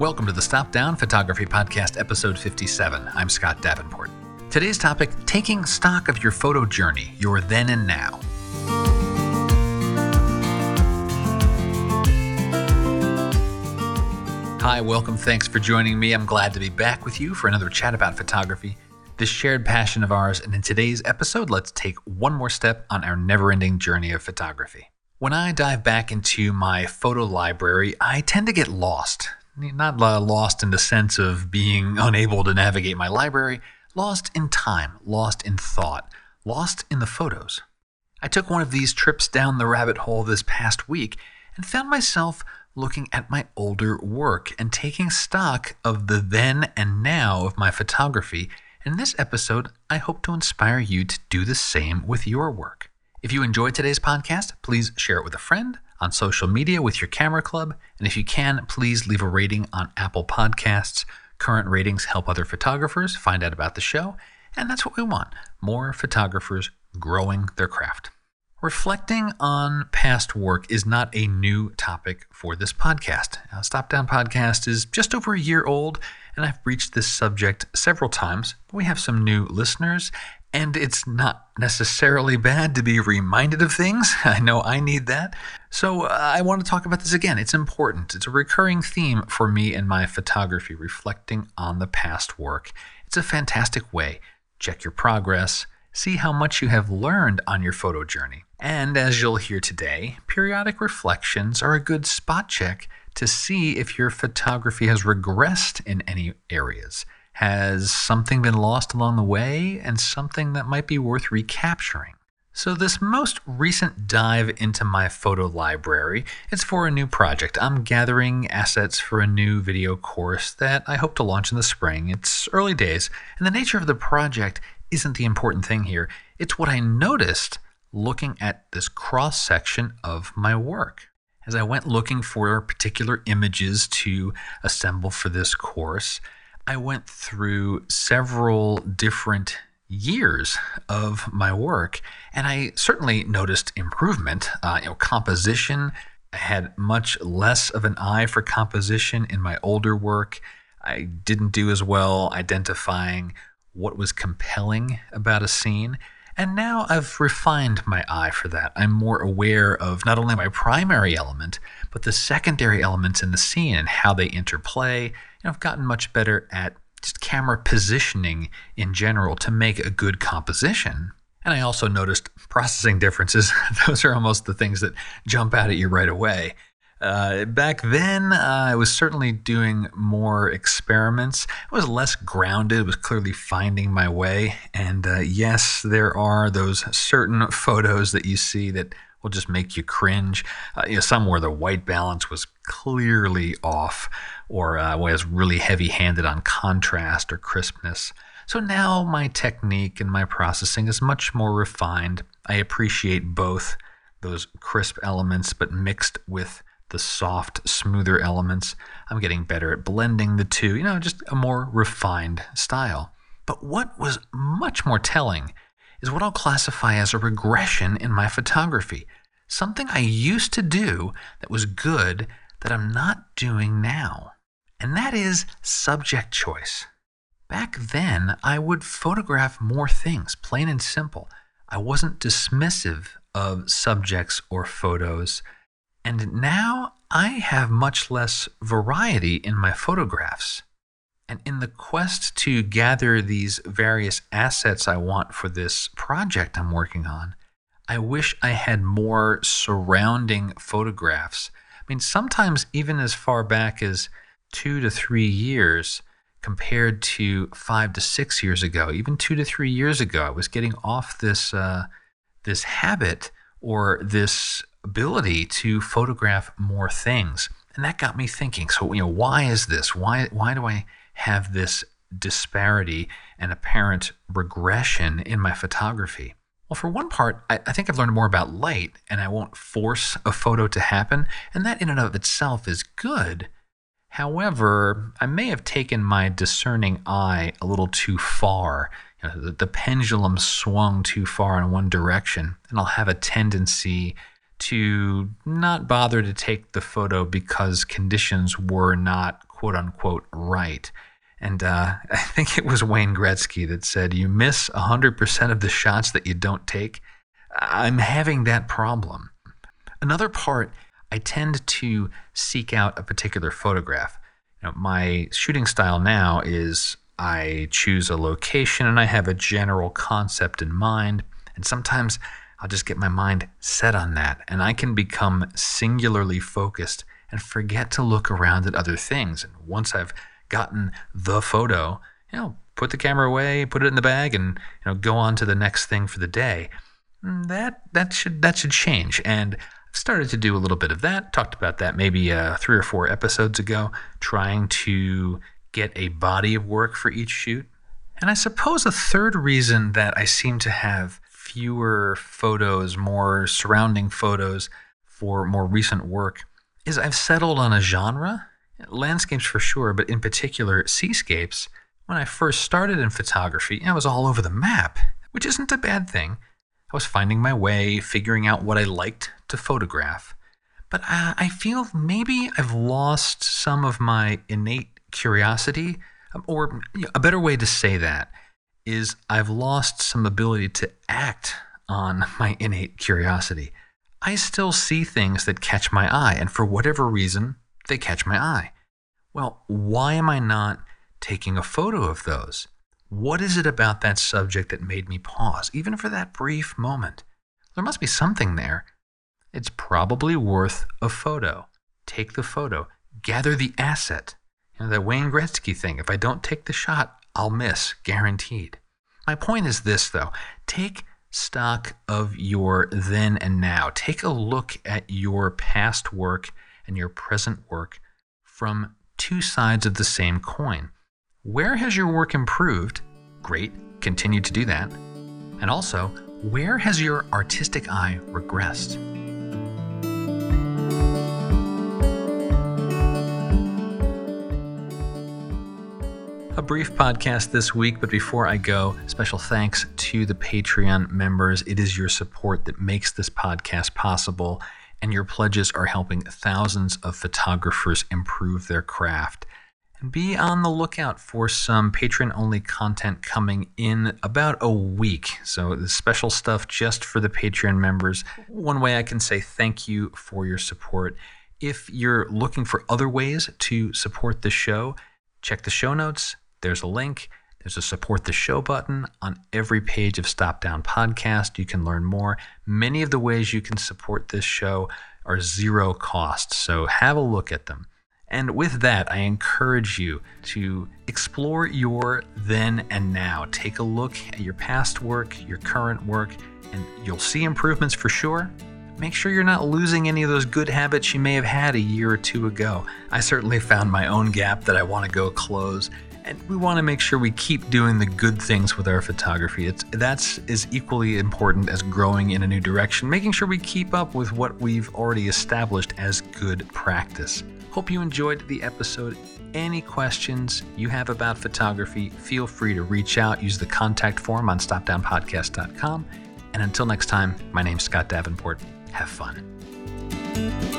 Welcome to the Stop Down Photography Podcast, episode 57. I'm Scott Davenport. Today's topic taking stock of your photo journey, your then and now. Hi, welcome. Thanks for joining me. I'm glad to be back with you for another chat about photography, this shared passion of ours. And in today's episode, let's take one more step on our never ending journey of photography. When I dive back into my photo library, I tend to get lost. Not lost in the sense of being unable to navigate my library, lost in time, lost in thought, lost in the photos. I took one of these trips down the rabbit hole this past week and found myself looking at my older work and taking stock of the then and now of my photography. In this episode, I hope to inspire you to do the same with your work. If you enjoyed today's podcast, please share it with a friend on social media with your camera club. And if you can, please leave a rating on Apple Podcasts. Current ratings help other photographers find out about the show. And that's what we want more photographers growing their craft. Reflecting on past work is not a new topic for this podcast. Now, Stop Down Podcast is just over a year old, and I've breached this subject several times. We have some new listeners, and it's not necessarily bad to be reminded of things. I know I need that. So uh, I want to talk about this again. It's important. It's a recurring theme for me in my photography, reflecting on the past work. It's a fantastic way. Check your progress, see how much you have learned on your photo journey. And as you'll hear today, periodic reflections are a good spot check to see if your photography has regressed in any areas. Has something been lost along the way and something that might be worth recapturing? So, this most recent dive into my photo library is for a new project. I'm gathering assets for a new video course that I hope to launch in the spring. It's early days, and the nature of the project isn't the important thing here. It's what I noticed looking at this cross section of my work. As I went looking for particular images to assemble for this course, I went through several different years of my work, and I certainly noticed improvement. Uh, you know, composition. I had much less of an eye for composition in my older work. I didn't do as well identifying what was compelling about a scene. And now I've refined my eye for that. I'm more aware of not only my primary element, but the secondary elements in the scene and how they interplay. And I've gotten much better at just camera positioning in general to make a good composition. And I also noticed processing differences. Those are almost the things that jump out at you right away. Uh, back then, uh, I was certainly doing more experiments. I was less grounded, was clearly finding my way. And uh, yes, there are those certain photos that you see that will just make you cringe. Uh, you know, some where the white balance was clearly off or uh, was really heavy handed on contrast or crispness. So now my technique and my processing is much more refined. I appreciate both those crisp elements, but mixed with the soft, smoother elements. I'm getting better at blending the two, you know, just a more refined style. But what was much more telling is what I'll classify as a regression in my photography. Something I used to do that was good that I'm not doing now. And that is subject choice. Back then, I would photograph more things, plain and simple. I wasn't dismissive of subjects or photos and now I have much less variety in my photographs. And in the quest to gather these various assets I want for this project I'm working on, I wish I had more surrounding photographs. I mean, sometimes even as far back as two to three years compared to five to six years ago, even two to three years ago, I was getting off this, uh, this habit or this ability to photograph more things. And that got me thinking. So, you know, why is this? Why why do I have this disparity and apparent regression in my photography? Well, for one part, I, I, think I've learned more about light and I won't force a photo to happen, and that in and of itself is good. However, I may have taken my discerning eye a little too far. You know, the, the pendulum swung too far in one direction, and I'll have a tendency to not bother to take the photo because conditions were not quote unquote right. And uh, I think it was Wayne Gretzky that said, You miss 100% of the shots that you don't take. I'm having that problem. Another part, I tend to seek out a particular photograph. You know, my shooting style now is I choose a location and I have a general concept in mind. And sometimes I'll just get my mind set on that and I can become singularly focused and forget to look around at other things. And once I've gotten the photo, you know, put the camera away, put it in the bag, and you know, go on to the next thing for the day. Mm, that that should that should change. And I've started to do a little bit of that. Talked about that maybe uh, three or four episodes ago, trying to get a body of work for each shoot. And I suppose a third reason that I seem to have fewer photos, more surrounding photos for more recent work is I've settled on a genre landscapes for sure, but in particular, seascapes. When I first started in photography, I was all over the map, which isn't a bad thing. I was finding my way, figuring out what I liked to photograph. But uh, I feel maybe I've lost some of my innate curiosity, or a better way to say that is I've lost some ability to act on my innate curiosity. I still see things that catch my eye, and for whatever reason, they catch my eye. Well, why am I not taking a photo of those? What is it about that subject that made me pause, even for that brief moment? There must be something there. It's probably worth a photo. Take the photo, gather the asset. You know, that Wayne Gretzky thing if I don't take the shot, I'll miss, guaranteed. My point is this, though take stock of your then and now. Take a look at your past work and your present work from two sides of the same coin. Where has your work improved? Great, continue to do that. And also, where has your artistic eye regressed? Brief podcast this week, but before I go, special thanks to the Patreon members. It is your support that makes this podcast possible and your pledges are helping thousands of photographers improve their craft. And be on the lookout for some patron only content coming in about a week. So, the special stuff just for the Patreon members. One way I can say thank you for your support. If you're looking for other ways to support the show, check the show notes. There's a link. There's a support the show button on every page of Stop Down Podcast. You can learn more. Many of the ways you can support this show are zero cost, so have a look at them. And with that, I encourage you to explore your then and now. Take a look at your past work, your current work, and you'll see improvements for sure. Make sure you're not losing any of those good habits you may have had a year or two ago. I certainly found my own gap that I want to go close and we want to make sure we keep doing the good things with our photography. It's that's as equally important as growing in a new direction, making sure we keep up with what we've already established as good practice. Hope you enjoyed the episode. Any questions you have about photography, feel free to reach out. Use the contact form on stopdownpodcast.com. And until next time, my name's Scott Davenport. Have fun.